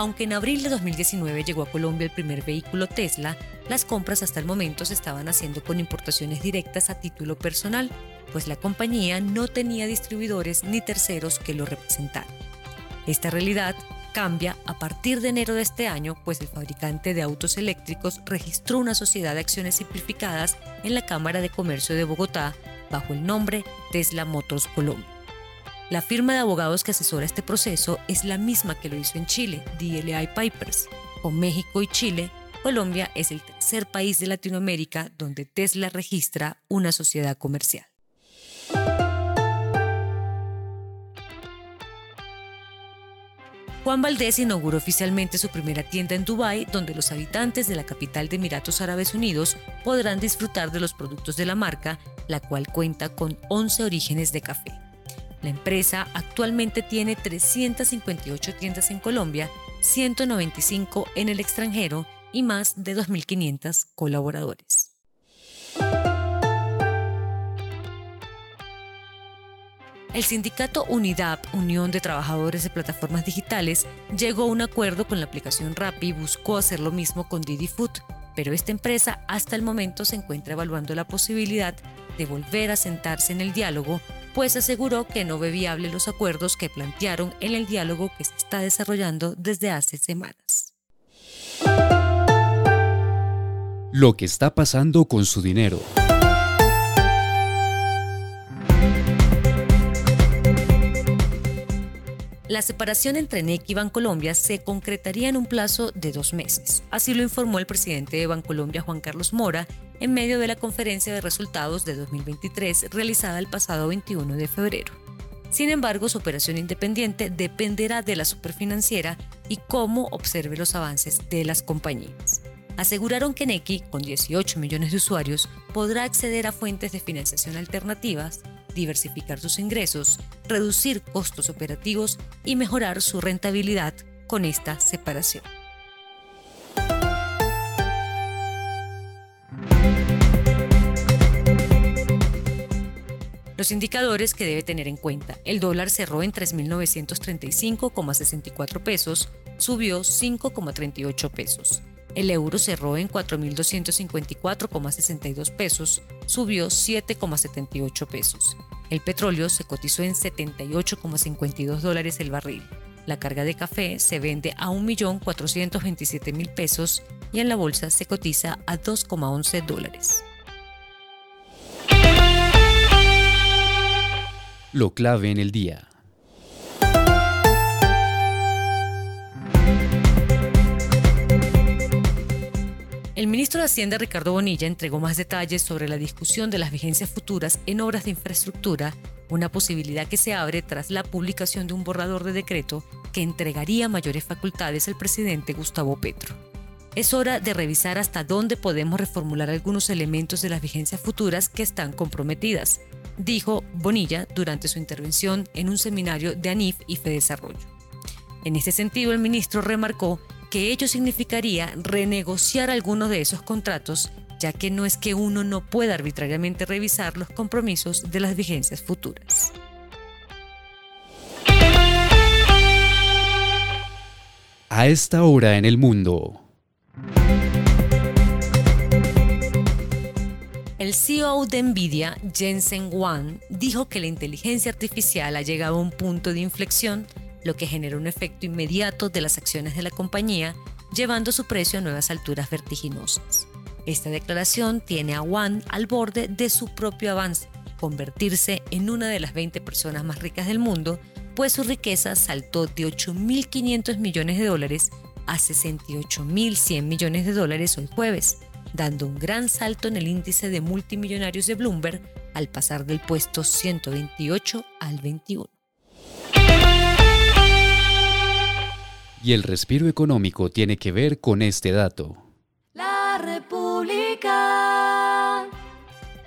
Aunque en abril de 2019 llegó a Colombia el primer vehículo Tesla, las compras hasta el momento se estaban haciendo con importaciones directas a título personal, pues la compañía no tenía distribuidores ni terceros que lo representaran. Esta realidad cambia a partir de enero de este año, pues el fabricante de autos eléctricos registró una sociedad de acciones simplificadas en la Cámara de Comercio de Bogotá bajo el nombre Tesla Motors Colombia. La firma de abogados que asesora este proceso es la misma que lo hizo en Chile, DLI Pipers. Con México y Chile, Colombia es el tercer país de Latinoamérica donde Tesla registra una sociedad comercial. Juan Valdés inauguró oficialmente su primera tienda en Dubái, donde los habitantes de la capital de Emiratos Árabes Unidos podrán disfrutar de los productos de la marca, la cual cuenta con 11 orígenes de café. La empresa actualmente tiene 358 tiendas en Colombia, 195 en el extranjero y más de 2.500 colaboradores. El sindicato UNIDAP, Unión de Trabajadores de Plataformas Digitales, llegó a un acuerdo con la aplicación Rappi y buscó hacer lo mismo con Didi Food, pero esta empresa hasta el momento se encuentra evaluando la posibilidad de volver a sentarse en el diálogo, pues aseguró que no ve viable los acuerdos que plantearon en el diálogo que se está desarrollando desde hace semanas. Lo que está pasando con su dinero. La separación entre NEC y Bancolombia se concretaría en un plazo de dos meses. Así lo informó el presidente de Bancolombia, Juan Carlos Mora, en medio de la conferencia de resultados de 2023 realizada el pasado 21 de febrero. Sin embargo, su operación independiente dependerá de la superfinanciera y cómo observe los avances de las compañías. Aseguraron que Nequi, con 18 millones de usuarios, podrá acceder a fuentes de financiación alternativas diversificar sus ingresos, reducir costos operativos y mejorar su rentabilidad con esta separación. Los indicadores que debe tener en cuenta. El dólar cerró en 3.935,64 pesos, subió 5,38 pesos. El euro cerró en 4.254,62 pesos, subió 7,78 pesos. El petróleo se cotizó en 78,52 dólares el barril. La carga de café se vende a 1.427.000 pesos y en la bolsa se cotiza a 2,11 dólares. Lo clave en el día. El ministro de Hacienda Ricardo Bonilla entregó más detalles sobre la discusión de las vigencias futuras en obras de infraestructura, una posibilidad que se abre tras la publicación de un borrador de decreto que entregaría mayores facultades al presidente Gustavo Petro. Es hora de revisar hasta dónde podemos reformular algunos elementos de las vigencias futuras que están comprometidas, dijo Bonilla durante su intervención en un seminario de ANIF y FEDesarrollo. En este sentido, el ministro remarcó que ello significaría renegociar algunos de esos contratos, ya que no es que uno no pueda arbitrariamente revisar los compromisos de las vigencias futuras. A esta hora en el mundo. El CEO de Nvidia, Jensen Huang, dijo que la inteligencia artificial ha llegado a un punto de inflexión lo que genera un efecto inmediato de las acciones de la compañía, llevando su precio a nuevas alturas vertiginosas. Esta declaración tiene a Wan al borde de su propio avance, convertirse en una de las 20 personas más ricas del mundo, pues su riqueza saltó de 8.500 millones de dólares a 68.100 millones de dólares hoy jueves, dando un gran salto en el índice de multimillonarios de Bloomberg al pasar del puesto 128 al 21. Y el respiro económico tiene que ver con este dato. La República.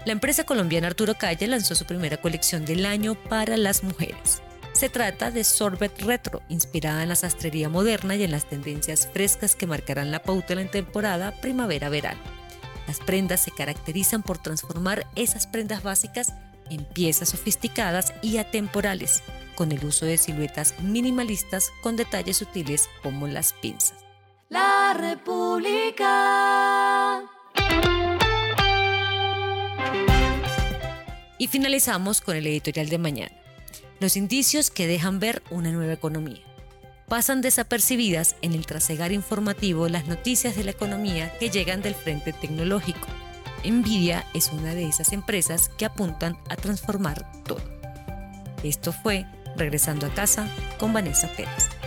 La empresa colombiana Arturo Calle lanzó su primera colección del año para las mujeres. Se trata de Sorbet Retro, inspirada en la sastrería moderna y en las tendencias frescas que marcarán la pauta en la temporada primavera-verano. Las prendas se caracterizan por transformar esas prendas básicas en piezas sofisticadas y atemporales, con el uso de siluetas minimalistas con detalles sutiles como las pinzas. La República. Y finalizamos con el editorial de mañana. Los indicios que dejan ver una nueva economía. Pasan desapercibidas en el trasegar informativo las noticias de la economía que llegan del frente tecnológico. Nvidia es una de esas empresas que apuntan a transformar todo. Esto fue Regresando a casa con Vanessa Pérez.